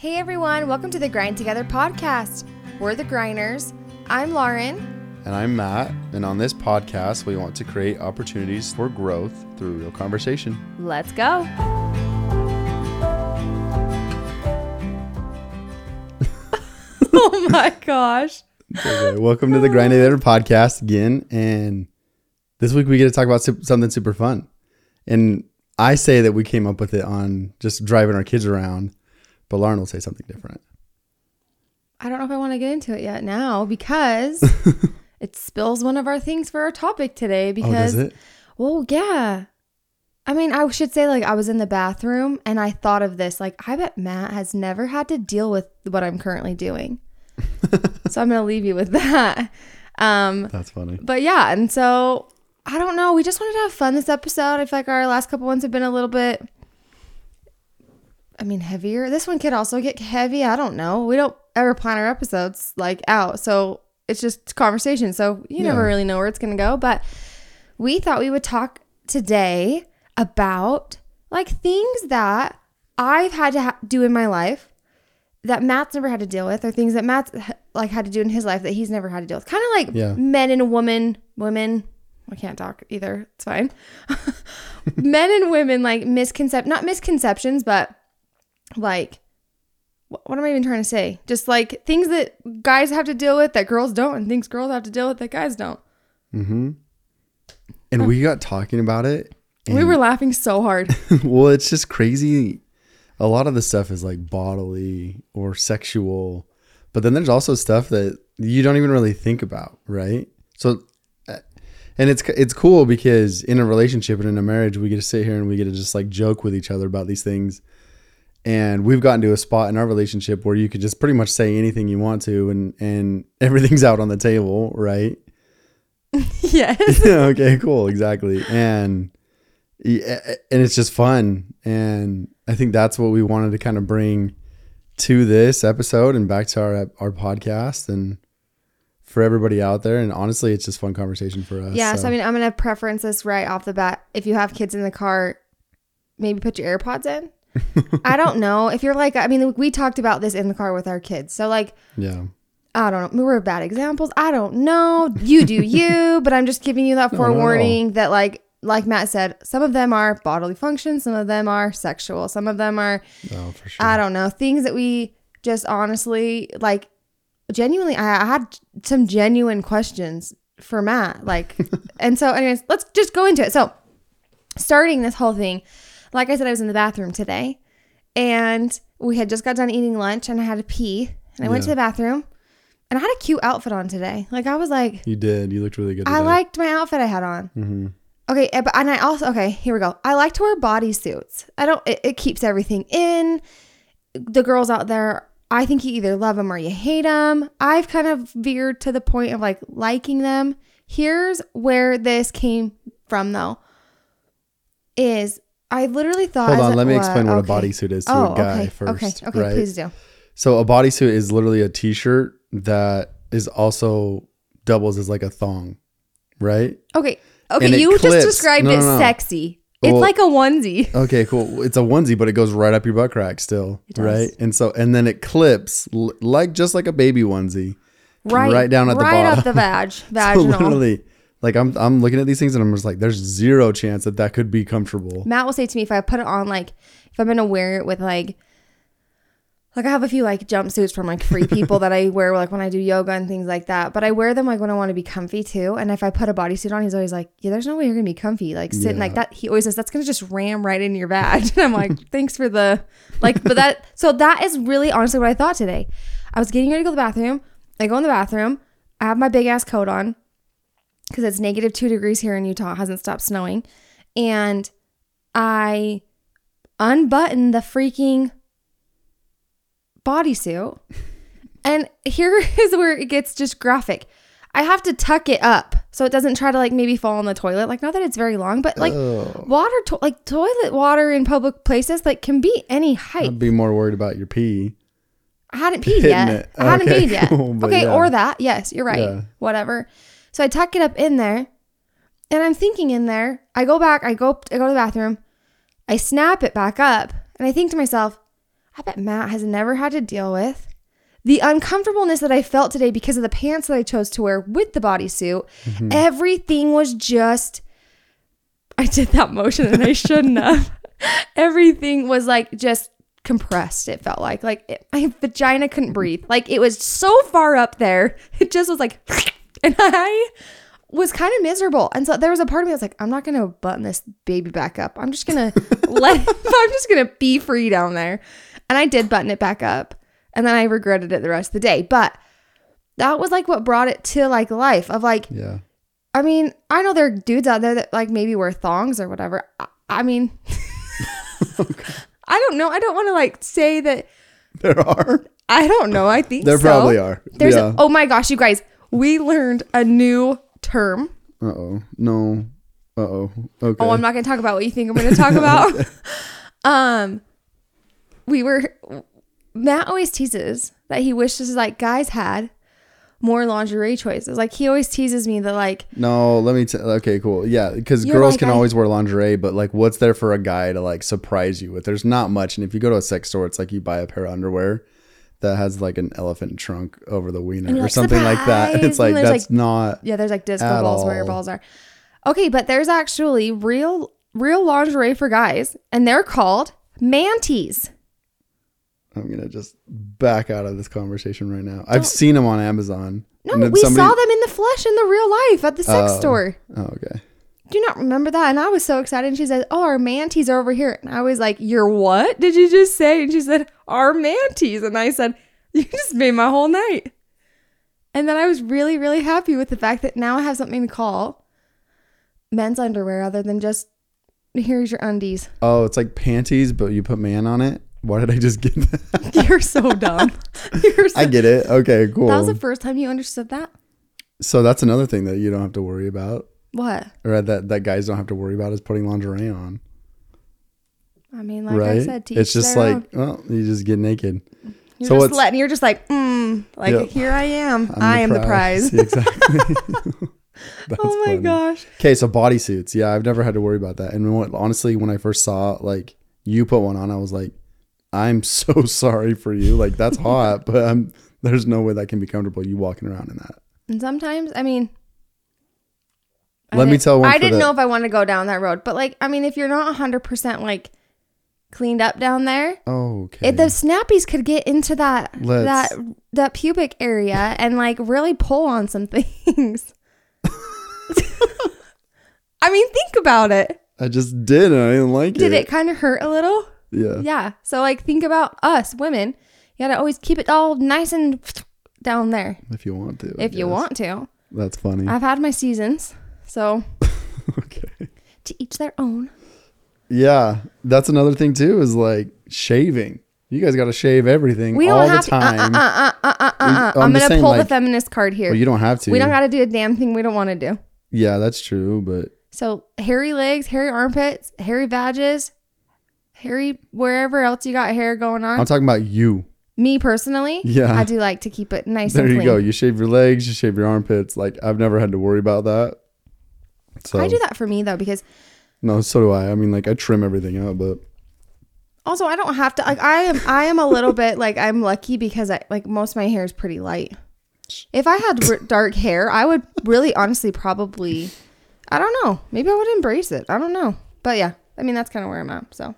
Hey everyone, welcome to the Grind Together podcast. We're the Griners. I'm Lauren. And I'm Matt. And on this podcast, we want to create opportunities for growth through real conversation. Let's go. oh my gosh. Okay, welcome to the Grind Together podcast again. And this week we get to talk about something super fun. And I say that we came up with it on just driving our kids around, but Lauren will say something different. I don't know if I want to get into it yet now because it spills one of our things for our topic today Oh, because it? Well, yeah. I mean, I should say like I was in the bathroom and I thought of this. Like, I bet Matt has never had to deal with what I'm currently doing. so I'm gonna leave you with that. Um, That's funny. but yeah, and so I don't know. We just wanted to have fun this episode. I feel like our last couple ones have been a little bit. I mean, heavier. This one could also get heavy. I don't know. We don't ever plan our episodes like out, so it's just conversation. So you never really know where it's gonna go. But we thought we would talk today about like things that I've had to ha- do in my life that Matt's never had to deal with, or things that Matt's like had to do in his life that he's never had to deal with. Kind of like Yeah. men and women, women. I can't talk either. It's fine. men and women like misconcept, not misconceptions, but like what am I even trying to say? Just like things that guys have to deal with that girls don't, and things girls have to deal with that guys don't. Mm-hmm. And we got talking about it. we were laughing so hard. well, it's just crazy. A lot of the stuff is like bodily or sexual, but then there's also stuff that you don't even really think about, right? So, uh, and it's it's cool because in a relationship and in a marriage, we get to sit here and we get to just like joke with each other about these things. And we've gotten to a spot in our relationship where you could just pretty much say anything you want to, and and everything's out on the table, right? yes. okay, cool, exactly. And and it's just fun. And I think that's what we wanted to kind of bring to this episode and back to our our podcast and for everybody out there. And honestly, it's just fun conversation for us. Yeah, so- so I mean, I'm gonna preference this right off the bat. If you have kids in the car, maybe put your AirPods in. I don't know if you're like. I mean, we talked about this in the car with our kids. So like, yeah, I don't know. We're bad examples. I don't know. You do you, but I'm just giving you that No, forewarning that like like Matt said, some of them are bodily functions, some of them are sexual, some of them are oh for sure. I don't know things that we just honestly like. Genuinely, I I had some genuine questions for Matt. Like, and so, anyways, let's just go into it. So, starting this whole thing, like I said, I was in the bathroom today, and we had just got done eating lunch, and I had to pee, and I went to Yeah. the bathroom, and I had a cute outfit on today. Like, I was like, you did. You looked really good. I liked my outfit I had on. hmm Okay, eh, but and I also okay, here we go. I like to wear bodysuits. I don't. It, it keeps everything in. The girls out there, I think you either love them or you hate them. I've kind of veered to the point of like liking them. Here's where this came from, though. Is I literally thought. Hold on. Let me explain what okay. a bodysuit is to Oh, a guy okay. first. Okay. Okay. right? Please do. So a bodysuit is literally a t-shirt that is also doubles as like a thong, right? Okay. Okay. it You just described no, it no, no. sexy. It's Well- like a onesie. Okay, cool. It's a onesie, but it goes right up your butt crack still, It does. right? And so, and then it clips like just like a baby onesie, Right. right down at the bottom, right up the vag. So Vaginal. literally, like I'm I'm looking at these things and I'm just like, there's zero chance that that could be comfortable. Matt will say to me if I put it on, like, if I'm gonna wear it with like, like I have a few like jumpsuits from like free people that I wear like when I do yoga and things like that. But I wear them like when I want to be comfy too. And if I put a bodysuit on, he's always like, "Yeah, there's no way you're gonna be comfy like sitting Yeah. like that." He always says that's gonna just ram right in your bag. And I'm like, "Thanks for the like," but that so that is really honestly what I thought today. I was getting ready to go to the bathroom. I go in the bathroom. I have my big ass coat on because it's negative two degrees here in Utah. It hasn't stopped snowing. And I unbutton the freaking bodysuit. And here is where it gets just graphic. I have to tuck it up so it doesn't try to like maybe fall in the toilet. Like not that it's very long, but like Oh, water, to- like toilet water in public places, like can be any height. I'd be more worried about your pee. I hadn't peed Hitting yet. it. I hadn't Okay, peed yet. cool, okay, yeah. or that. Yes, you're right. Yeah. Whatever. So I tuck it up in there, and I'm thinking in there. I go back. I go. I go to the bathroom. I snap it back up, and I think to myself, I bet Matt has never had to deal with the uncomfortableness that I felt today because of the pants that I chose to wear with the bodysuit. Mm-hmm. Everything was just I did that motion and I shouldn't have. Everything was like just compressed. It felt like like it, my vagina couldn't breathe. Like it was so far up there. It just was like, and I was kind of miserable. And so there was a part of me that was like, I'm not gonna button this baby back up. I'm just gonna let. I'm just gonna be free down there. And I did button it back up, and then I regretted it the rest of the day. But that was like what brought it to like life of like Yeah. I mean, I know there are dudes out there that like maybe wear thongs or whatever. I, I mean, I don't know. I don't want to like say that. There are. I don't know. I think There so. probably are. There's. yeah. oh my gosh, you guys! We learned a new term. Uh oh. No. Uh oh. Okay. Oh, I'm not going to talk about what you think I'm going to talk about. um, we were. Matt always teases that he wishes like guys had more lingerie choices. Like he always teases me that like No, let me tell. Okay, cool. Yeah, because girls like, can I- always wear lingerie, but like, what's there for a guy to like surprise you with? There's not much. And if you go to a sex store, it's like you buy a pair of underwear that has like an elephant trunk over the wiener And or like, something like that. "Surprise!" It's like And that's like- not. Yeah, there's like disco balls where your balls are. Okay, but there's actually real real lingerie for guys, and they're called manties. I'm gonna just back out of this conversation right now. I've seen them on Amazon. No, we somebody- saw them in the flesh in the real life at the sex Oh. store. Oh, okay. Do you not remember that? And I was so excited. And she said, "Oh, our manties are over here." And I was like, "Your what? Did you just say?" And she said, "Our manties." And I said, "You just made my whole night." And then I was really, really happy with the fact that now I have something to call men's underwear other than just here's your undies. Oh, it's like panties, but you put man on it. Why did I just get that? You're so dumb. You're so I get it. Okay, cool. That was the first time you understood that? so that's another thing that you don't have to worry about, What? or that that guys don't have to worry about is putting lingerie on. I mean, like right? I said, teach it's just like, own. well, you just get naked. You're so just letting. You're just like, mm, like Yep. here I am. I'm I am the prize. Exactly. That's oh my funny. gosh. Okay, so bodysuits. Yeah, I've never had to worry about that. And when, honestly, when I first saw like you put one on, I was like, I'm so sorry for you. Like that's hot, but I'm there's no way that can be comfortable. You walking around in that. And sometimes, I mean, Let me tell one I for didn't the- know if I want to go down that road, but like, I mean, if you're not 100 percent like cleaned up down there, Oh, okay. if the snappies could get into that Let's- that that pubic area and like really pull on some things. I mean, think about it. I just did, and I didn't like it. Did it. it kind of hurt a little? Yeah. Yeah. So like, think about us women. You gotta always keep it all nice and down there If you want to. I if you guess. want to. That's funny. I've had my seasons, so okay. to each their own. Yeah, that's another thing too. Is like shaving. You guys got to shave everything We all don't the have to. Uh, time. uh, uh, uh, uh, uh, uh. I'm gonna pull the feminist card here. Well, you don't have to. we don't got to do a damn thing we don't want to do. Yeah, that's true. But So hairy legs, hairy armpits, hairy badges, hairy wherever else you got hair going on. I'm talking about you. Me personally, Yeah. I do like to keep it nice There and you go. You shave your legs. You shave your armpits. Like I've never had to worry about that. So I do that for me though because no, so do I. I mean, like I trim everything out, but also I don't have to. Like I am, I am a little bit like I'm lucky because I like most of my hair is pretty light. If I had r- dark hair, I would really honestly probably, I don't know. Maybe I would embrace it. I don't know. But yeah, I mean that's kind of where I'm at. So,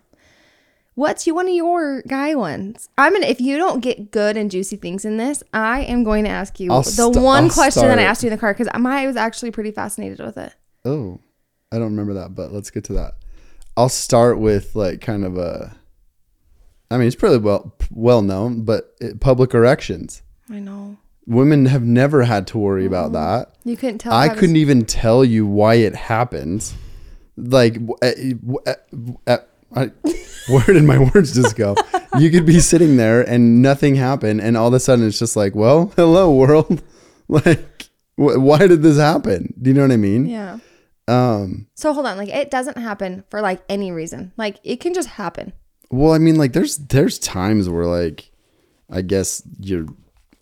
what's you one of your guy ones? I'm gonna if you don't get good and juicy things in this, I am going to ask you I'll the st- one I'll question that I asked you in the car because I was actually pretty fascinated with it. Oh, I don't remember that. But let's get to that. I'll start with like kind of a. I mean, it's pretty well well known, but it, public erections. I know Women have never had to worry about that. you couldn't tell. I couldn't even tell you why it happens. Like, uh, w- uh, I, where did my words just go? You could be sitting there and nothing happened, and all of a sudden it's just like, well, hello world. Like, wh- why did this happen? Do you know what I mean? Yeah. Um. So hold on, like it doesn't happen for like any reason. Like it can just happen. Well, I mean, like, there's there's times where like, I guess you're.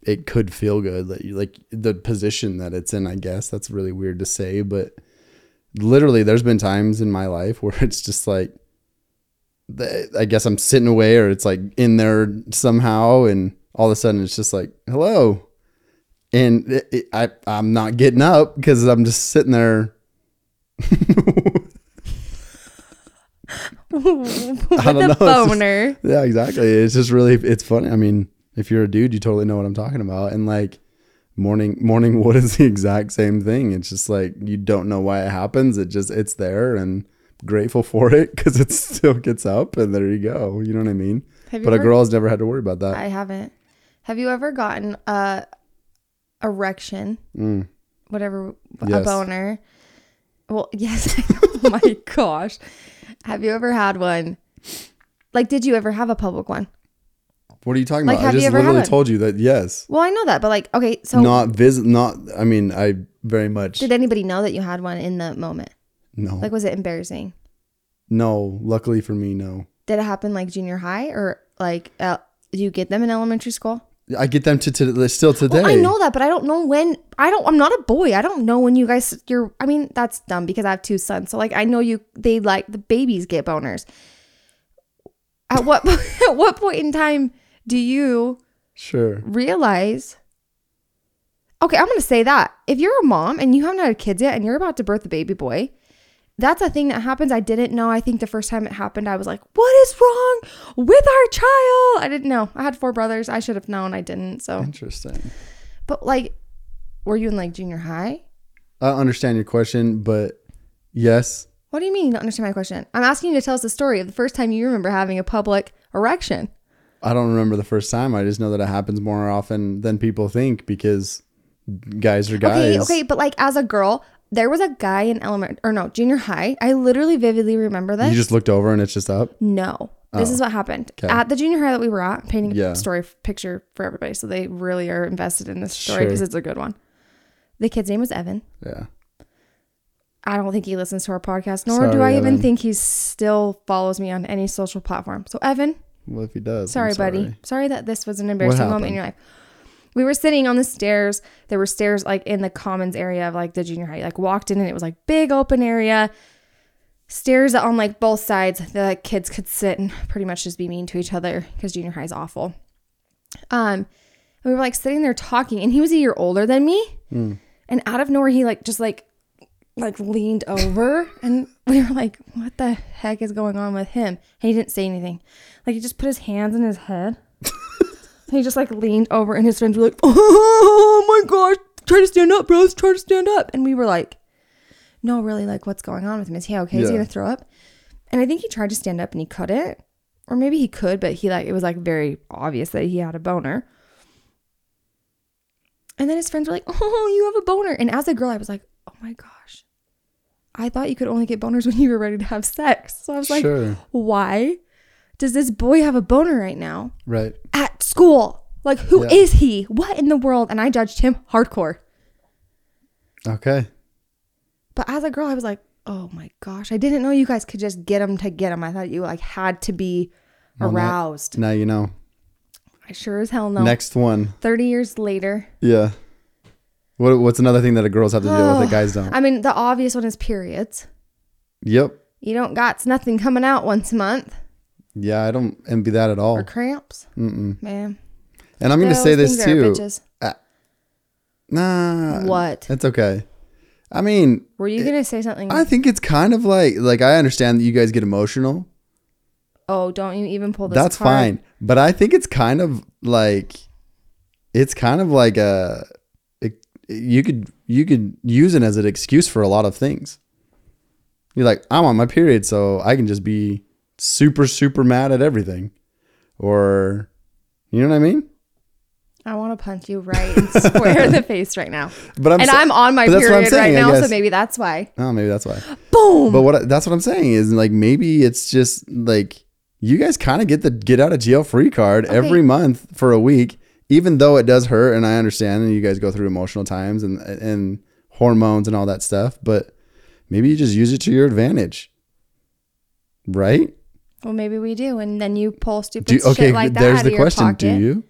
It could feel good that you like the position that it's in. I guess that's really weird to say, but literally, there's been times in my life where it's just like I guess I'm sitting away or it's like in there somehow, and all of a sudden it's just like hello, and it, it, I I'm not getting up because I'm just sitting there. With don't know, a it's just- boner. Yeah, exactly. It's just really it's funny. I mean, if you're a dude, you totally know what I'm talking about. And like morning morning wood is the exact same thing. It's just like you don't know why it happens. It just it's there and grateful for it because it still gets up and there you go. You know what I mean? But a ever- girl has never had to worry about that. I haven't. Have you ever gotten a erection, Mm. whatever, a boner? Well, yes. oh my gosh. Have you ever had one? Like, did you ever have a public one? What are you talking Like, about? I just literally told you that yes. Well, I know that, but like, okay, so not visit not I mean, I very much did anybody know that you had one in the moment? no. Like, was it embarrassing? no, luckily for me, no. Did it happen like junior high or like, uh, do you get them in elementary school? I get them to, to still today. Well, I know that, but I don't know when. I don't. I'm not a boy. I don't know when you guys. You're. I mean, that's dumb because I have two sons. So like, I know you. They like the babies get boners. At what at what point in time do you Sure. realize? Okay, I'm gonna say that if you're a mom and you haven't had kids yet and you're about to birth a baby boy, that's a thing that happens. I didn't know. I think the first time it happened, I was like, "What is wrong with our child?" I didn't know. I had four brothers. I should have known. I didn't. So, Interesting. but like, were you in like junior high? I understand your question, but yes, What do you mean you don't understand my question? I'm asking you to tell us the story of the first time you remember having a public erection. I don't remember the first time. I just know that it happens more often than people think because guys are guys. Okay, okay, but like as a girl, there was a guy in element or no, junior high. I literally vividly remember this. You just looked over and it's just up. no. This is oh. what happened. Oh, okay. At the junior high that we were at, painting Yeah. a story picture for everybody. So they really are invested in this story Sure. because it's a good one. The kid's name was Evan. Yeah. I don't think he listens to our podcast, nor do Sorry, I even think he still follows me on any social platform. So Evan, Well, if he does, I'm Sorry, buddy. Sorry that this was an embarrassing moment in your life. We were sitting on the stairs. There were stairs like in the commons area of like the junior high. Like walked in and it was like big open area. Stairs on like both sides that like, kids could sit and pretty much just be mean to each other because junior high is awful. Um, and we were like sitting there talking, and he was a year older than me. And out of nowhere, he like just like like leaned over, and we were like, "What the heck is going on with him?" And he didn't say anything. Like he just put his hands in his head. And he just like leaned over, and his friends were like, "Oh my gosh, try to stand up, bros! Try to stand up!" And we were like, "No, really, like what's going on with him? Is he okay? Is he Yeah. gonna throw up?" And I think he tried to stand up and he couldn't, or maybe he could, but he like it was like very obvious that he had a boner. And then his friends were like, "Oh, you have a boner." And as a girl, I was like, "Oh my gosh, I thought you could only get boners when you were ready to have sex." So I was like, sure. "Why does this boy have a boner right now Right. at school? Like, who is Yeah. he? What in the world?" And I judged him hardcore. Okay. But as a girl, I was like, "Oh my gosh, I didn't know you guys could just get him to get him. I thought you like had to be Well, now- aroused." Now you know. I sure as hell know. Next one. Thirty years later, Yeah. What, what's another thing that girls have to deal with that guys don't? I mean, the obvious one is periods. Yep. You don't got nothing coming out once a month Yeah, I don't envy that at all. or cramps, Mm-mm. man. And I'm going to say this too. bitches. Uh, nah. What? It's okay. I mean, Were you gonna say something? I think it's kind of like like I understand that you guys get emotional. oh, don't you even pull this? That's card. fine. But I think it's kind of like it's kind of like a it, you could you could use it as an excuse for a lot of things. You're like, I'm on my period, so I can just be super super mad at everything. Or you know what I mean? I want to punch you right in square in the face right now. But I'm and sa- I'm on my but that's what I'm period saying, right now, so maybe that's why. Oh, maybe that's why. Boom. But what that's what I'm saying is like maybe it's just like you guys kind of get the get out of jail free card every month for a week, even though it does hurt, and I understand, and you guys go through emotional times and and hormones and all that stuff, but maybe you just use it to your advantage, right? Well, maybe we do, and then you pull stupid Do okay? shit like that there's out the of question. your Do you?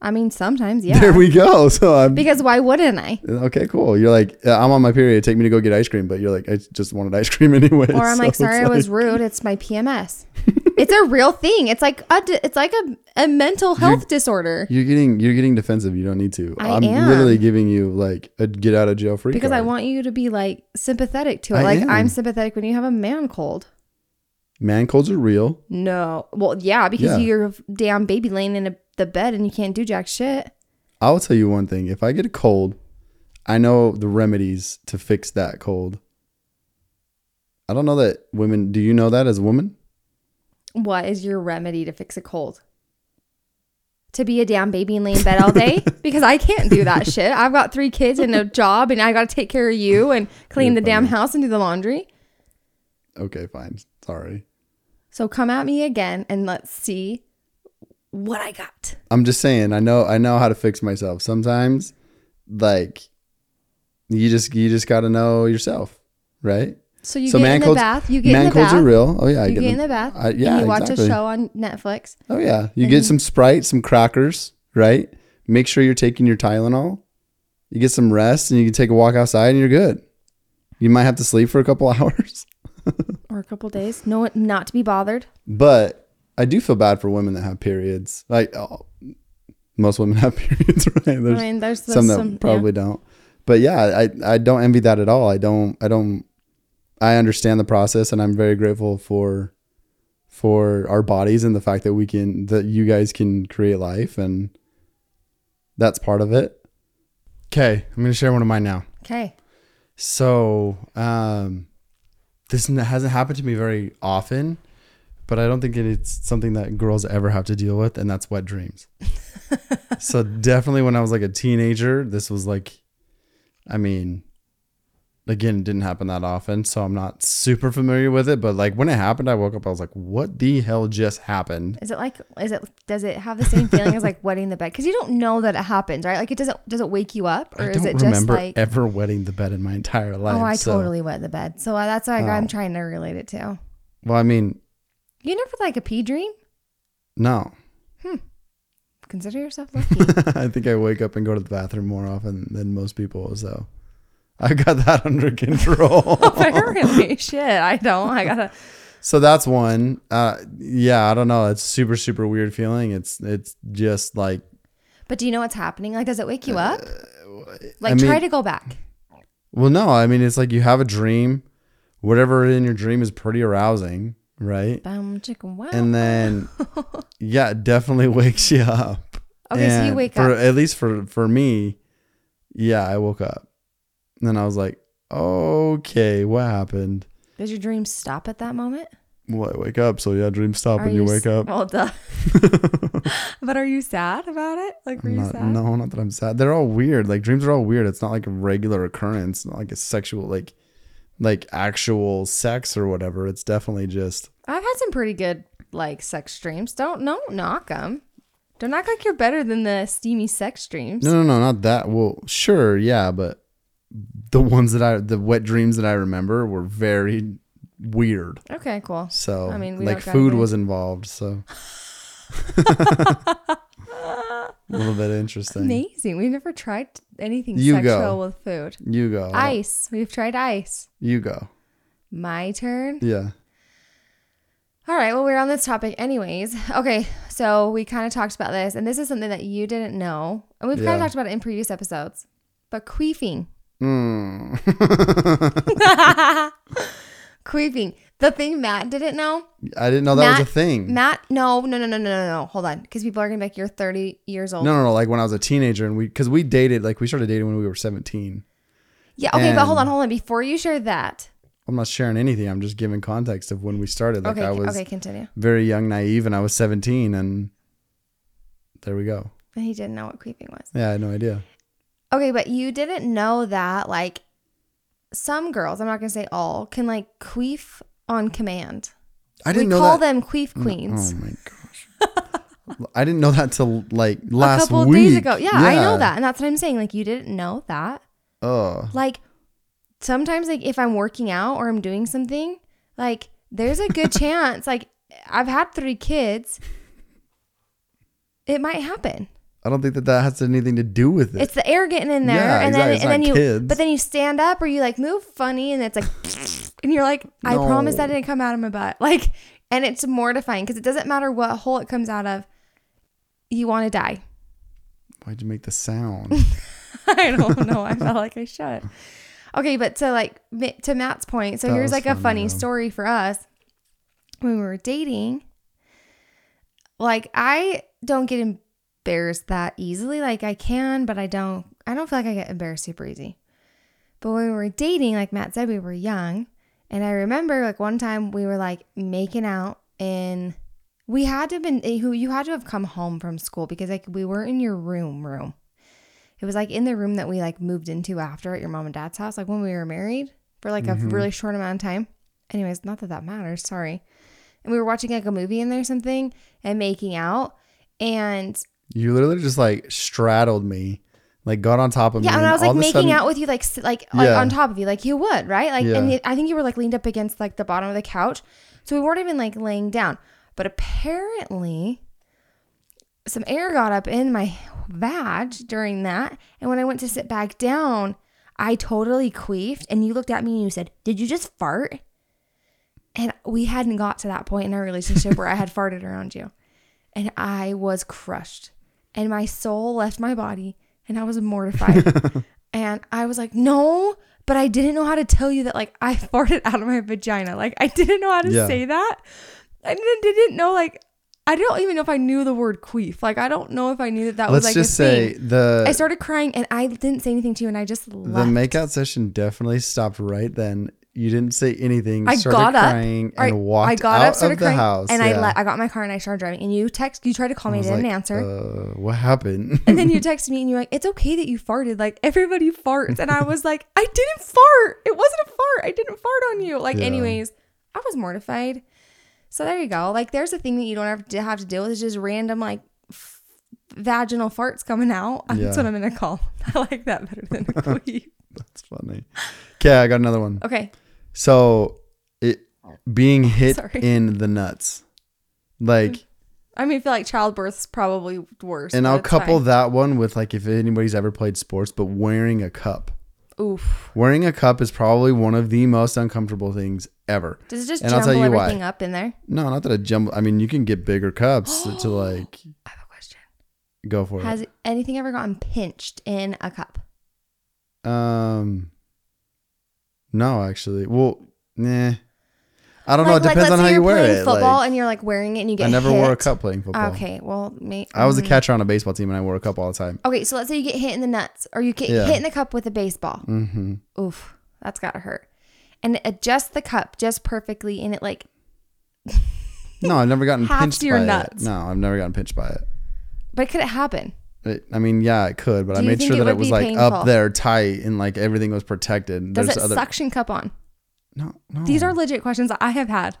I mean, sometimes, yeah. There we go. So I'm because why wouldn't I? okay. Cool. You're like "Uh, I'm on my period. Take me to go get ice cream, but you're like I just wanted ice cream anyway. Or I'm So like, sorry, I was rude. It's my PMS. It's a real thing. It's like a it's like a, a mental health disorder. You're getting you're getting defensive. You don't need to. I am am. literally giving you like a get out of jail free Because I want you to be like sympathetic to it. I like am. I'm sympathetic when you have a man cold. Man colds are real. No. Well, yeah, because Yeah. you're a damn baby laying in a, the bed and you can't do jack shit. I'll tell you one thing. If I get a cold, I know the remedies to fix that cold. I don't know that women. Do you know that as a woman? What is your remedy to fix a cold? To be a damn baby and lay in bed all day? because I can't do that shit. I've got three kids and a job and I got to take care of you and clean the damn house and do the laundry. Okay, fine. Sorry. So come at me again and let's see what I got. I'm just saying. I know. I know how to fix myself. Sometimes, like, you just you just got to know yourself, right? So you So get man in the bath. You get man in the colds bath. are real. Oh yeah, I You get get in the bath. I- yeah, you watch exactly. a show on Netflix. Oh yeah, you get some Sprite, some crackers, right? Make sure you're taking your Tylenol. You get some rest, and you can take a walk outside, and you're good. You might have to sleep for a couple hours, Or a couple days. No, not to be bothered. but I do feel bad for women that have periods. Like oh, most women have periods, right? There's I mean, there's, there's some that some, yeah. probably don't. But yeah, I I don't envy that at all. I don't I don't I understand the process and I'm very grateful for for our bodies and the fact that we can that you guys can create life and that's part of it. Okay, I'm to share one of mine now. Okay. So, um this hasn't happened to me very often, but I don't think it's something that girls ever have to deal with and that's wet dreams. so definitely when I was like a teenager, this was like I mean again, it didn't happen that often, so I'm not super familiar with it, but like when it happened, I woke up I was like what the hell just happened? Is it like? Is it? Does it have the same feeling as like wetting the bed? Because you don't know that it happens, right? Like it doesn't. Does it wake you up, or I is it just remember like? ever wetting the bed in my entire life. Oh, I so- totally wet the bed. So uh, that's like Oh. I'm trying to relate it to. Well, I mean, You never like a pee dream? no. Hmm. Consider yourself lucky. I think I wake up and go to the bathroom more often than most people. So I got that under control. Apparently, shit. I don't. I gotta. so that's one. Uh, yeah, I don't know. It's super, super weird feeling. It's it's just like But do you know what's happening? Like, does it wake you up? Like, Uh, I mean- try to go back. well, no. I mean, it's like you have a dream. Whatever in your dream is pretty arousing, right? Bum chicken wow. And then, yeah, it definitely wakes you up. Okay, so you wake for, up. At least for for me, yeah, I woke up. And then I was like, okay, what happened? Does your dream stop at that moment? Well, I wake up, so yeah, dreams stop Are when you, s- wake up. Well, duh. but are you sad about it? Like, were I'm you not- sad? no, not that I'm sad. They're all weird. Like dreams are all weird. It's not like a regular occurrence. Not like a sexual, like, like actual sex or whatever. It's definitely just. I've had some pretty good like sex dreams. Don't no knock them. Don't act like you're better than the steamy sex dreams. No, no, no, not that. Well, sure, yeah, but the ones that I, the wet dreams that I remember were very weird. Okay, cool. So, I mean, we like food was involved. So, a little bit interesting. Amazing. We've never tried anything You sexual go. with food. You go. Ice. We've tried ice. You go. My turn. Yeah. All right. Well, we're on this topic, anyways. Okay. So we kind of talked about this, and this is something that you didn't know, and we've kind of talked about it in previous episodes. But queefing, Mm. queefing. The thing Matt didn't know. I didn't know that was a thing. Matt, no, no, no, no, no, no, no. Hold on, because people are gonna be like, "You're 30 years old." No, no, no. Like when I was a teenager and we, because we dated, like we started dating when we were 17. Yeah. Okay, but hold on, hold on. Before you share that, I'm not sharing anything. I'm just giving context of when we started. Like okay, I was okay, continue. very young, naive, and I was 17, and there we go. And he didn't know what queefing was. Yeah, I had no idea. Okay, but you didn't know that like some girls, I'm not gonna say all, can like queef on command. I didn't know call that. them queef mm, oh queens. Oh my gosh. I didn't know that till like a last couple week. days ago. Yeah, I know that. And that's what I'm saying. Like you didn't know that. Oh, Like sometimes like if I'm working out or I'm doing something, like there's a good chance like I've had 3 kids. It might happen. I don't think that that has anything to do with it. It's the air getting in there, Yeah, and exactly. then and then not you, but then you stand up or you like move funny, and it's like, and you're like, I No. promise that didn't come out of my butt. Like And it's mortifying because it doesn't matter what hole it comes out of, you want to die. Why'd you make the sound? I don't know. I felt like I should. Okay, but to like to Matt's point, so That here's like a funny, funny though. story for us. When we were dating, like I don't get embarrassed that easily. Like I can, but I don't. I don't feel like I get embarrassed super easy. But when we were dating, like Matt said, we were young, and I remember like one time we were like making out in. We had to have been eh, who you had to have come home from school because like we were in your room room. It was like in the room that we like moved into after at your mom and dad's house, like when we were married for like a mm-hmm. really short amount of time. Anyways, not that that matters. Sorry. And we were watching like a movie in there or something and making out. And You literally just like straddled me, like got on top of yeah, me. Yeah, and I was like making sudden- out with you, like like like Yeah. on top of you, like you would, right? Like, and Yeah. you- I think you were like leaned up against like the bottom of the couch, so we weren't even like laying down. But apparently, some air got up in my vag during that, and when I went to sit back down, I totally queefed, and you looked at me and you said, "Did you just fart?" And we hadn't got to that point in our relationship where I had farted around you, and I was crushed, and my soul left my body, and I was mortified. And I was like, no, but I didn't know how to tell you that like I farted out of my vagina. Like I didn't know how to Yeah. say that. I didn't, didn't know like I don't even know if I knew the word queef. Like I don't know if I knew that that Let's was like just say thing. the I started crying and I didn't say anything to you and I just the left. makeout session definitely stopped right then. You didn't say anything. I started got up, crying I- and walked I got out up, started of the house. and yeah. I let I got in my car and I started driving. And you text, you tried to call me, I was didn't like, answer. Uh, what happened? And then you texted me and you're like, it's okay that you farted. Like everybody farts. And I was like, I didn't fart. It wasn't a fart. I didn't fart on you. Like, Yeah. anyways, I was mortified. So there you go. Like, there's a thing that you don't have to have to deal with. It's just random, like, f- vaginal farts coming out. That's what I'm going to call. I like that better than a queef. That's funny. Okay, I got another one. Okay. So it being hit Sorry. in the nuts. Like I mean, I feel like childbirth's probably worse. and I'll couple fine. that one with like if anybody's ever played sports, but wearing a cup. Oof. Wearing a cup is probably one of the most uncomfortable things ever. Does it just And I'll tell jumble you why. everything up in there? No, not that a jumble. I mean, you can get bigger cups to like I have a question. go for it. Has anything ever gotten pinched in a cup? Um, no, actually. Well, nah. I don't know. It depends let's on how you you're wear playing it. Football Like, and you're like wearing it and you get I never hit. wore a cup playing football. Okay, well, may, I was a mm. catcher on a baseball team and I wore a cup all the time. Okay, so let's say you get hit in the nuts or you get Yeah. hit in the cup with a baseball. hmm Oof, that's gotta hurt. And it adjusts the cup just perfectly, and it like, No, I've never gotten pinched your by nuts. it. No, I've never gotten pinched by it. but could it happen? It, I mean, yeah, it could, but Do I made sure it that it was like painful? up there tight and like everything was protected. Does There's it other suction cup on? no, no. These are legit questions I have had.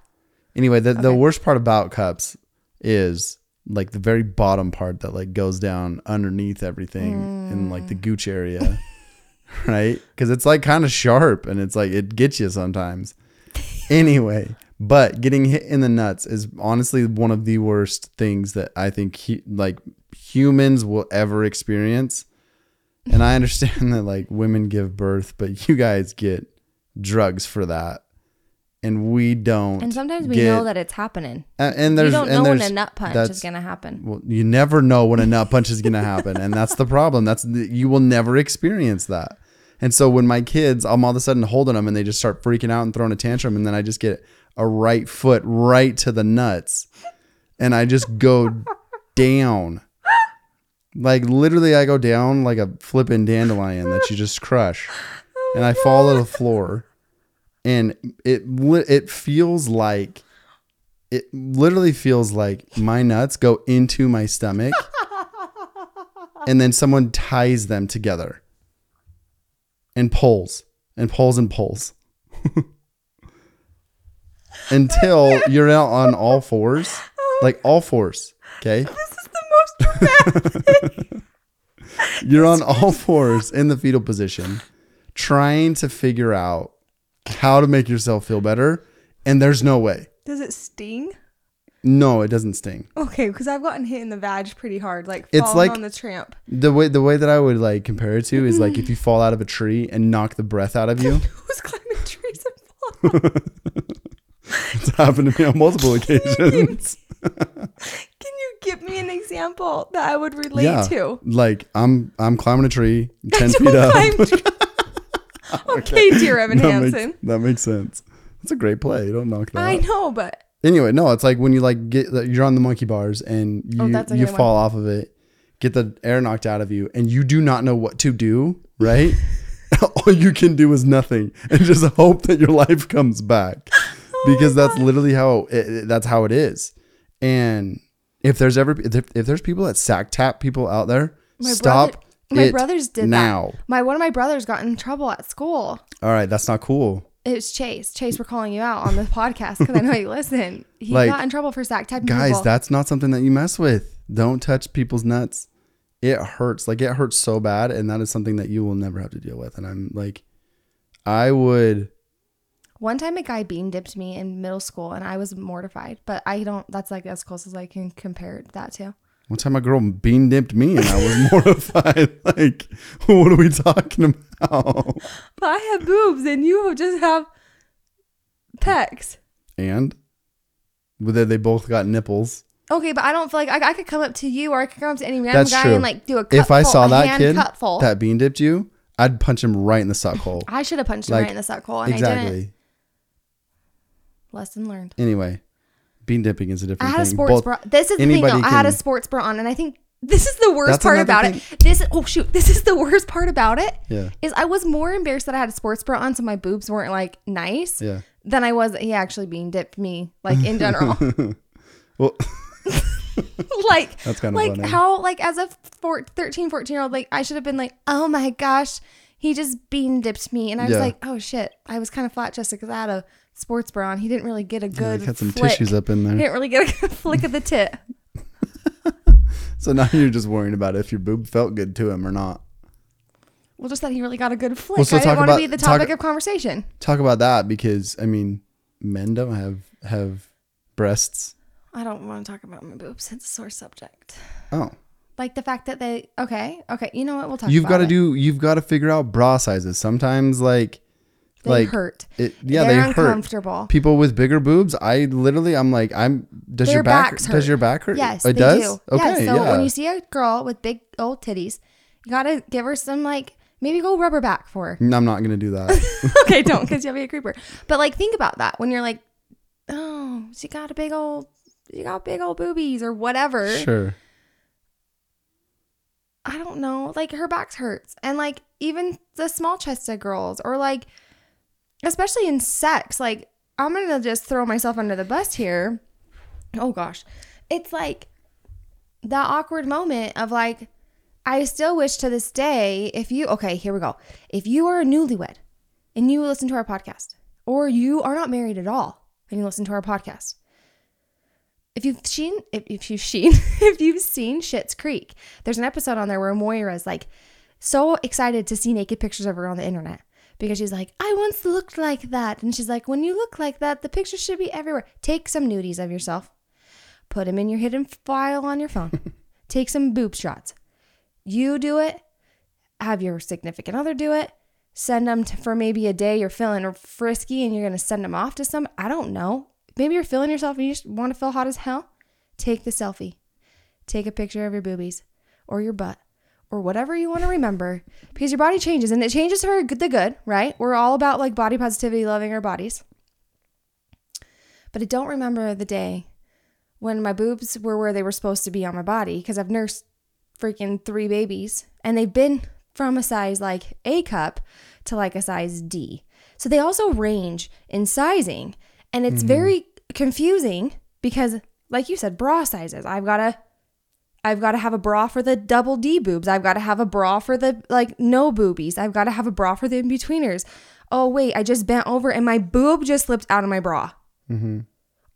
anyway. The the worst part about cups is like the very bottom part that like goes down underneath everything in like the Mm. gooch area, right? Because it's like kind of sharp and it's like it gets you sometimes. anyway, but getting hit in the nuts is honestly one of the worst things that I think he, like humans will ever experience. And I understand that like women give birth, but you guys get drugs for that. And we don't. And sometimes we get- know that it's happening. a- and there's You don't and know when a nut punch is gonna happen. well, you never know when a nut punch is going to happen, and that's the problem. That's the, you will never experience that. And so when my kids, I'm all of a sudden holding them, and they just start freaking out and throwing a tantrum, and then I just get a right foot right to the nuts, and I just go down, like literally, I go down like a flipping dandelion that you just crush, and I fall to the floor, and it it feels like it literally feels like my nuts go into my stomach and then someone ties them together and pulls and pulls and pulls. Until you're out on all fours like all fours okay you're on all fours in the fetal position trying to figure out how to make yourself feel better and there's no way Does it sting? no it doesn't sting Okay, because I've gotten hit in the vag pretty hard, like It's falling like- on the tramp. The way the way that I would like compare it to is like if you fall out of a tree and knock the breath out of you. Who's climbing trees and falling? It's happened to me on multiple occasions. Can give me an example that I would relate to? Like I'm I'm climbing a tree, ten feet up. okay, dear Evan that, Hansen. makes, that makes sense. That's a great play. You don't knock that. I out. know, but Anyway, no, it's like when you like get you're on the monkey bars and oh, you Oh, you good one. fall off of it, get the air knocked out of you, and you do not know what to do. Right? All you can do is nothing and just hope that your life comes back, Oh because that's literally how it- that's how it is. And if there's ever if, if there's people that sack tap people out there, My stop. brother- my brothers did now. that. My one of my brothers got in trouble at school. All right, that's not cool. It was Chase. Chase, we're calling you out on the podcast because I know you listen. He Like, got in trouble for sack typing guys people. that's not something that you mess with don't touch people's nuts it hurts like it hurts so bad and that is something that you will never have to deal with and i'm like i would One time a guy bean dipped me in middle school and I was mortified, but I don't, that's like as close as I can compare that to. one time a girl bean dipped me and i was mortified like what are we talking about But I have boobs and you just have pecs. and whether they both got nipples Okay, but I don't feel like I, I could come up to you or I could come up to any random That's guy true. and like do a cut if i full, saw that kid cutful. that bean dipped you i'd punch him right in the suck hole I should have punched him Like, right in the suck hole and I didn't. Lesson learned. anyway bean dipping is a different I had a sports Both- bra. This is the thing though. I had a sports bra on, and I think this is the worst part about it. This oh shoot, this is the worst part about it. Yeah. Is I was more embarrassed that I had a sports bra on, so my boobs weren't like nice. yeah Than I was he actually bean dipped me like in general. well like That's kinda like funny. how like as a four, 13 14 year old like i should have been like oh my gosh he just bean dipped me and i was Yeah. like oh shit i was kind of flat chested because i had a sports bra on he didn't really get a good Like had some flick. tissues up in there. he didn't really get a good flick of the tit So now you're just worrying about if your boob felt good to him or not. well just that he really got a good flick Well, so i didn't talk want to be the talk- topic of conversation Talk about that because I mean, men don't have have breasts. i don't want to talk about my boobs it's a sore subject Oh, like the fact that they okay okay you know what we'll talk you've got to do. You've got to figure out bra sizes. Sometimes, like, they like hurt it. Yeah, They're they hurt. uncomfortable People with bigger boobs, I literally, I'm like, I'm. Does Their your back? backs Does your back hurt? Yes, it does. do. Okay, yes. So yeah. when you see a girl with big old titties, you gotta give her some like maybe go rubber back for her. I'm not gonna do that. okay, don't because you'll be a creeper. But like think about that when you're like, oh, she got a big old, she got big old boobies or whatever. sure. I don't know. Like her back hurts, and like even the small chested girls, or like especially in sex. Like I'm gonna just throw myself under the bus here. Oh gosh, it's like that awkward moment of like I still wish to this day if you okay here we go if you are a newlywed and you listen to our podcast or you are not married at all and you listen to our podcast if you've seen if, if you've seen if you've seen Schitt's Creek, there's an episode on there where Moira is like so excited to see naked pictures of her on the internet because she's like, I once looked like that, and she's like, when you look like that, the picture should be everywhere. Take some nudies of yourself, put them in your hidden file on your phone, take some boob shots. You do it, have your significant other do it. Send them to, for maybe a day you're feeling frisky and you're going to send them off to some. I don't know. Maybe you're feeling yourself and you just want to feel hot as hell. Take the selfie. Take a picture of your boobies or your butt or whatever you want to remember because your body changes and it changes for the good, right? We're all about like body positivity, loving our bodies. But I don't remember the day when my boobs were where they were supposed to be on my body because I've nursed freaking three babies and they've been from a size like A cup to like a size D. So they also range in sizing and it's mm-hmm. very confusing because like you said bra sizes. I've got to I've got to have a bra for the double D boobs. I've got to have a bra for the like no boobies. I've got to have a bra for the in-betweeners. Oh wait, I just bent over and my boob just slipped out of my bra. Mm-hmm.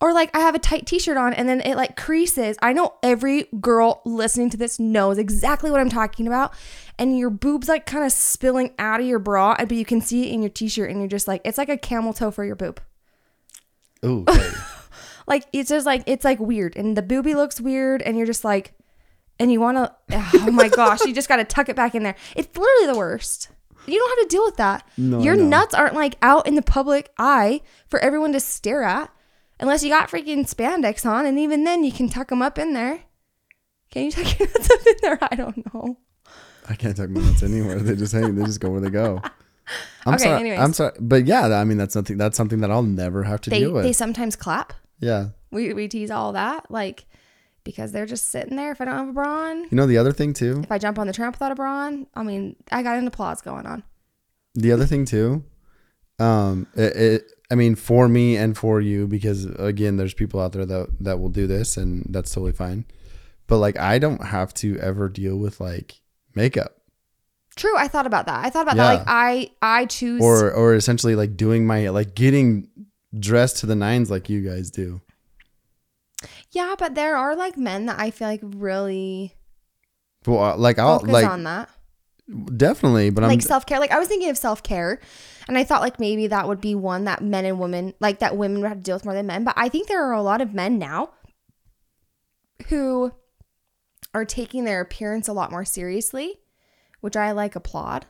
Or like I have a tight t-shirt on and then it like creases. I know every girl listening to this knows exactly what I'm talking about. And your boobs like kind of spilling out of your bra, uh, but you can see it in your t-shirt and you're just like it's like a camel toe for your boob. Ooh, okay. Like it's just like it's like weird and the boobie looks weird and you're just like and you want to oh my gosh, you just got to tuck it back in there. It's literally the worst. You don't have to deal with that. No, Your know. nuts aren't like out in the public eye for everyone to stare at. unless you got freaking spandex on, and even then you can tuck them up in there. Can you tuck your nuts up in there? I don't know. I can't tuck my nuts anywhere. They just hang. They just go where they go. I'm Okay, sorry. anyways. I'm sorry, but yeah, I mean that's something that's something that I'll never have to They deal with. they sometimes clap. yeah. We we tease all that like because they're just sitting there. If I don't have a bra on, You know the other thing too. if I jump on the tramp without a bra on, I mean I got an applause going on. The other thing too. Um, it, it, I mean, for me and for you, because again, there's people out there that that will do this, and that's totally fine. But like, I don't have to ever deal with like makeup True, I thought about that. I thought about Yeah. that. Like I I choose or or essentially like doing my like getting dressed to the nines like you guys do. Yeah, but there are like men that I feel like really Well, uh, like I'll focus like on that. definitely, but I'm like self care. Like I was thinking of self care, and I thought like maybe that would be one that men and women like that women would have to deal with more than men. But I think there are a lot of men now who are taking their appearance a lot more seriously, which I like applaud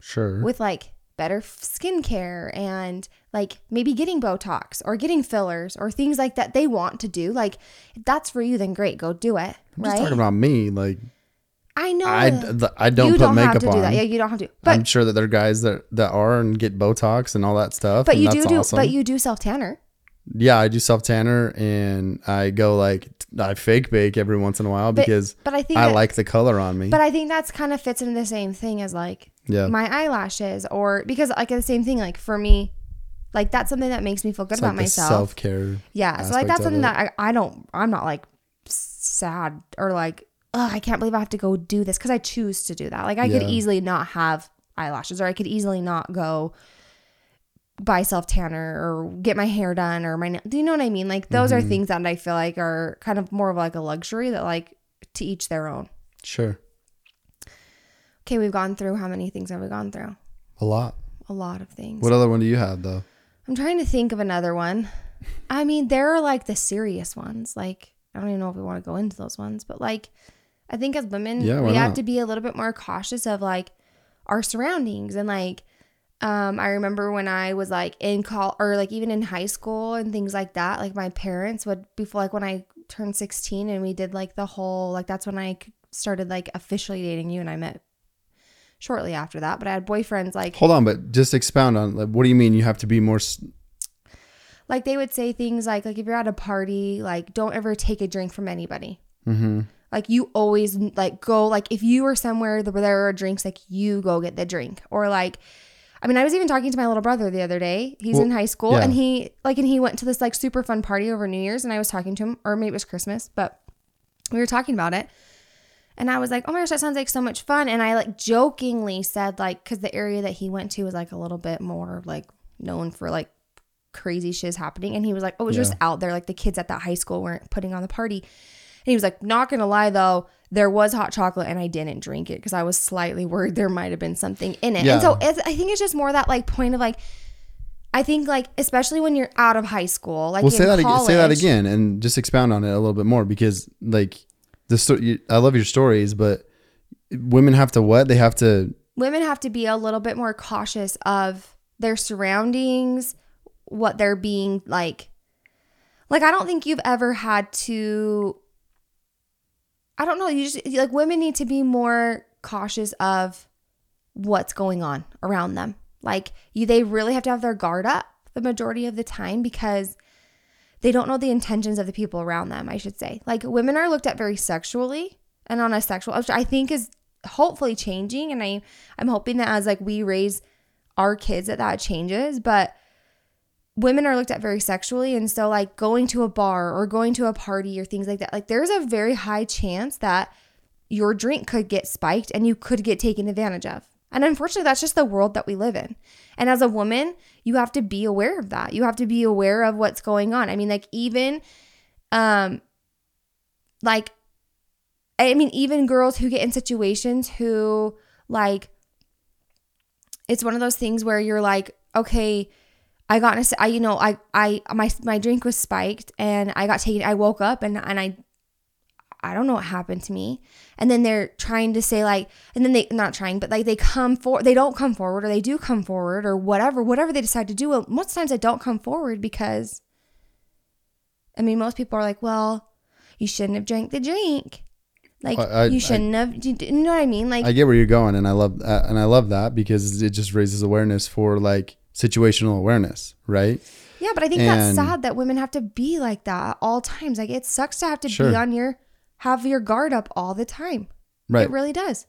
sure. with like better skincare and like maybe getting Botox or getting fillers or things like that they want to do. Like if that's for you, then great, go do it. I'm just talking about me. Like I know. I, I don't you put don't makeup have to on. do that. Yeah, you don't have to. But I'm sure that there are guys that that are and get Botox and all that stuff. but you do do awesome. but you do self tanner. Yeah, I do self tanner and I go like I fake bake every once in a while because But I think I that- like the color on me. But I think that's kind of fits into the same thing as like yeah, my eyelashes or because like the same thing like for me, like that's something that makes me feel good it's about like myself. self care. yeah, so like that's something it. that I, I don't I'm not like sad or like Ugh, I can't believe I have to go do this because I choose to do that. Like I could easily not have eyelashes or I could easily not go buy self tanner or get my hair done or my nail. Do you know what I mean? Like those Mm-hmm. are things that I feel like are kind of more of like a luxury that like to each their own. Sure, Okay, we've gone through how many things have we gone through? a lot. A lot of things. What other one do you have though? I'm trying to think of another one. I mean, there are like the serious ones. Like, I don't even know if we want to go into those ones, but like, I think as women, Yeah, we have to be a little bit more cautious of like our surroundings and like, um, I remember when I was like in call or like even in high school and things like that. Like my parents would before like when I turned 16 and we did like the whole like that's when I started like officially dating you and I met shortly after that. But I had boyfriends like Hold on, but just expound on like what do you mean you have to be more? s- like they would say things like like if you're at a party like don't ever take a drink from anybody Mm-hmm. like you always like go like if you were somewhere where there are drinks like you go get the drink or like i mean i was even talking to my little brother the other day. He's Well, in high school yeah. and he like and he went to this like super fun party over new year's and i was talking to him or maybe it was christmas but we were talking about it. And i was like oh my gosh that sounds like so much fun. And i like jokingly said like because the area that he went to was like a little bit more like known for like crazy shiz happening. And he was like oh it was just out there. Like the kids at that high school weren't putting on the party. And he was like not gonna lie though there was hot chocolate and i didn't drink it because i was slightly worried there might have been something in it and so it's, i think it's just more that like point of like i think like especially when you're out of high school like Well, say that again, say that again, and just expound on it a little bit more because like the story. I love your stories, but women have to what? They have to. women have to be a little bit more cautious of their surroundings, what they're being like. Like, I don't think you've ever had to. I don't know. You just like women need to be more cautious of what's going on around them. Like, you, they really have to have their guard up the majority of the time because they don't know the intentions of the people around them, I should say. Like, women are looked at very sexually and on a sexual, I think is hopefully changing. And I, I'm hoping that as like we raise our kids that that changes. But women are looked at very sexually. And so, like, going to a bar or going to a party or things like that, like, there's a very high chance that your drink could get spiked and you could get taken advantage of. And unfortunately, that's just the world that we live in. And as a woman, you have to be aware of that. You have to be aware of what's going on. I mean, like, even, um, like, I mean, even girls who get in situations who, like, it's one of those things where you're like, okay, I got in a, s- I, you know, I, I, my, my drink was spiked and I got taken, I woke up and, and I, I don't know what happened to me. And then they're trying to say like, and then they not trying, but like they come for, they don't come forward or they do come forward or whatever, whatever they decide to do. Well, most times they don't come forward because I mean, most people are like, well, you shouldn't have drank the drink. Like I- I- you shouldn't have. You you know what I mean? Like I get where you're going, and I love that, and I love that because it just raises awareness for like situational awareness, right? Yeah, but I think that's sad that women have to be like that at all times. Like it sucks to have to Sure. be on your have your guard up all the time. Right. It really does.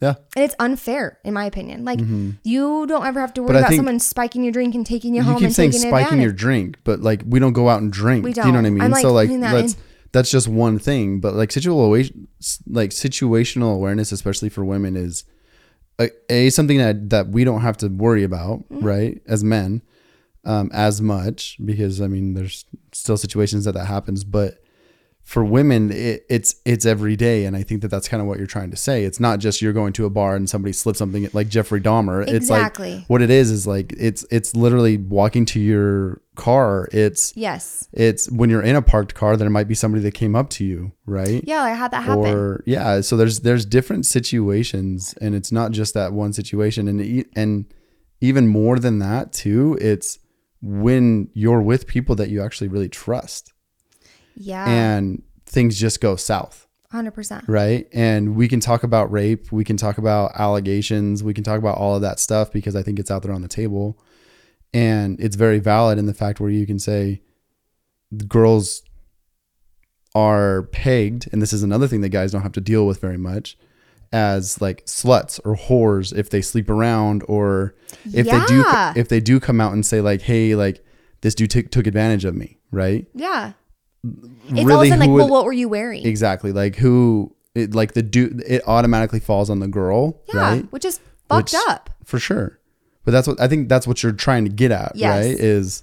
Yeah. And it's unfair, in my opinion. Like you don't ever have to worry Mm-hmm. About someone spiking your drink and taking you, You home keep and saying spiking your drink, but like we don't go out and drink. We don't. you know what I mean? I'm, like, so like putting that that's in- that's just one thing, but like situational like situational awareness, especially for women, is a, a something that that we don't have to worry about, Mm-hmm. right? As men, um, as much because I mean, there's still situations that that happens, but for women, it, it's it's every day, and I think that that's kind of what you're trying to say. It's not just you're going to a bar and somebody slips something like Jeffrey Dahmer. It's like Exactly. what it is is like it's it's literally walking to your car. It's Yes. it's when you're in a parked car, there might be somebody that came up to you, right? Yeah, I had that happen. Or yeah, so there's there's different situations, and it's not just that one situation, and and even more than that too. It's when you're with people that you actually really trust, yeah. and things just go south, Hundred percent. right? And we can talk about rape, we can talk about allegations, we can talk about all of that stuff because I think it's out there on the table, and it's very valid in the fact where you can say the girls are pegged, and this is another thing that guys don't have to deal with very much, as like sluts or whores if they sleep around or if they do if they do come out and say like, hey, like this dude took took advantage of me, right? Yeah. It's all of a like, well, what were you wearing? exactly like who it, like the dude it automatically falls on the girl, yeah, right? which is fucked Which- up. For sure. But that's what I think that's what you're trying to get at, Yes. right? Is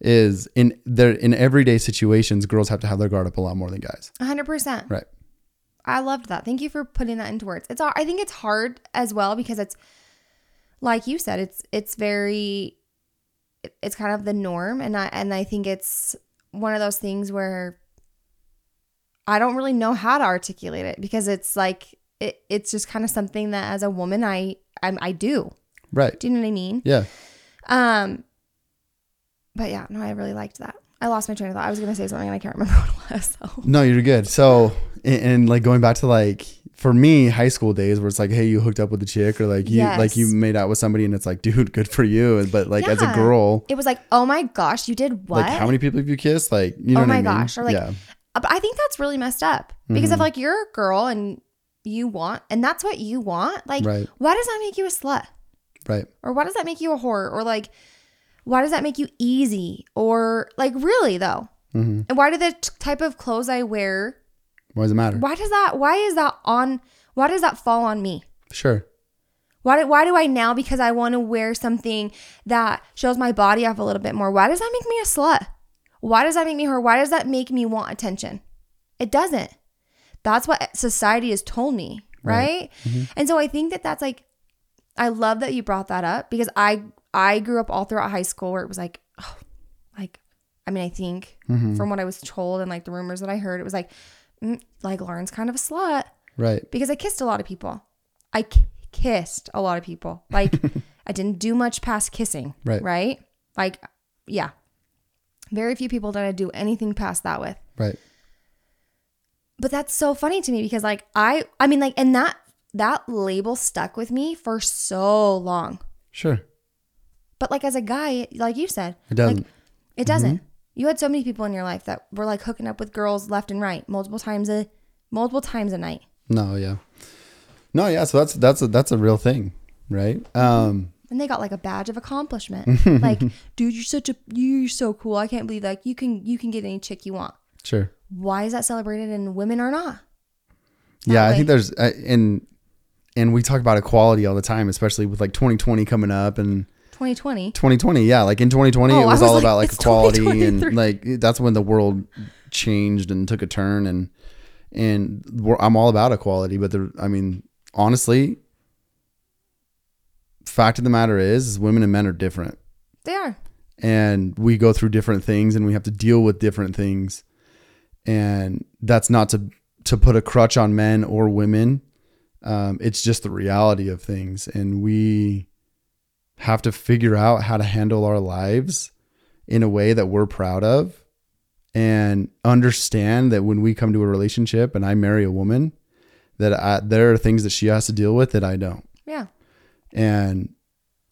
is in their in everyday situations, girls have to have their guard up a lot more than guys. hundred percent. Right. I loved that. Thank you for putting that into words. It's all, I think it's hard as well because it's like you said, it's it's very it's kind of the norm and I and I think it's one of those things where I don't really know how to articulate it because it's like it, it's just kind of something that as a woman I I'm, I do. Right. Do you know what I mean? Yeah. Um but yeah, no, I really liked that. I lost my train of thought. I was gonna say something and I can't remember what it was. So No, you're good. So and, and like going back to like for me, high school days where it's like, hey, you hooked up with a chick or like you Yes. like you made out with somebody and it's like, dude, good for you. But like as a girl, it was like, oh my gosh, you did what? like how many people have you kissed? Like you know Oh what my I mean? gosh, or, like, yeah. Uh, But I think that's really messed up because Mm-hmm. if like you're a girl and you want, and that's what you want, like, Right. why does that make you a slut? Right. Or why does that make you a whore? Or like, why does that make you easy? Or like, really though? Mm-hmm. And why do the t- type of clothes I wear? Why does it matter? Why does that? Why is that on? Why does that fall on me? Sure. Why do, why do I now because I want to wear something that shows my body off a little bit more? Why does that make me a slut? Why does that make me her? Why does that make me want attention? It doesn't. That's what society has told me, right? Mm-hmm. And so I think that that's like I love that you brought that up because I I grew up all throughout high school where it was like oh, like I mean I think mm-hmm. from what I was told and like the rumors that I heard it was like like Lauren's kind of a slut Right. because I kissed a lot of people. I k- kissed a lot of people. Like I didn't do much past kissing. Right. Right. Like yeah, very few people did I do anything past that with. Right. But that's so funny to me because like I I mean like and that that label stuck with me for so long. Sure. But like as a guy, like you said, It doesn't. Like, it doesn't. Mm-hmm. You had so many people in your life that were like hooking up with girls left and right, multiple times a multiple times a night. No, yeah. No, yeah, so that's that's a that's a real thing, right? Um and they got like a badge of accomplishment. like, dude, you're such a you're so cool. I can't believe like you can you can get any chick you want. sure. Why is that celebrated and women are not? Yeah, I think there's uh, and and we talk about equality all the time, especially with like 2020 coming up and 2020. 2020, yeah, like in 2020 Oh, it was, was all like, about like equality and like that's when the world changed and took a turn and and we're, I'm all about equality, but the I mean, honestly, fact of the matter is, is women and men are different. They are. and we go through different things and we have to deal with different things and that's not to to put a crutch on men or women um, it's just the reality of things and we have to figure out how to handle our lives in a way that we're proud of and understand that when we come to a relationship and I marry a woman, that I, there are things that she has to deal with that I don't. Yeah. And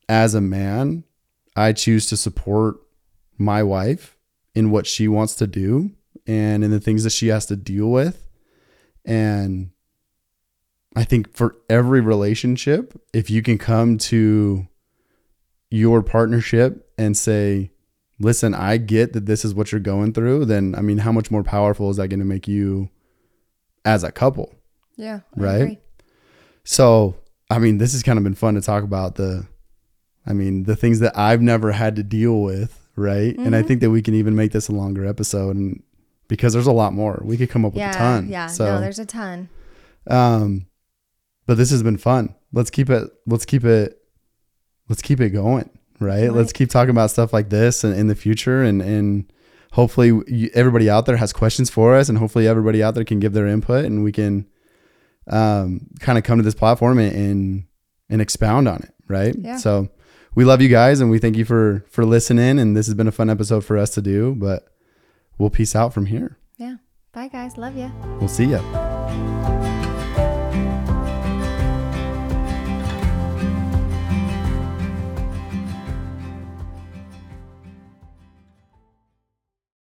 as a man, I choose to support my wife in what she wants to do and in the things that she has to deal with. And I think for every relationship, if you can come to your partnership and say, listen, I get that this is what you're going through, then I mean, how much more powerful is that going to make you as a couple? Yeah. Right? agree. So, I mean, this has kind of been fun to talk about the, I mean, the things that I've never had to deal with, right? And I Mm-hmm. think that we can even make this a longer episode, and because there's a lot more, we could come up with a ton. Yeah. So, no, there's a ton. um, but this has been fun. Let's keep it. Let's keep it. Let's keep it going. Right. Right. Let's keep talking about stuff like this and in the future, and and hopefully you, everybody out there has questions for us, and hopefully everybody out there can give their input, and we can um, kind of come to this platform and, and and expound on it. Right. Yeah. So we love you guys, and we thank you for for listening. And this has been a fun episode for us to do. But we'll peace out from here. Yeah. Bye, guys. Love you. We'll see ya.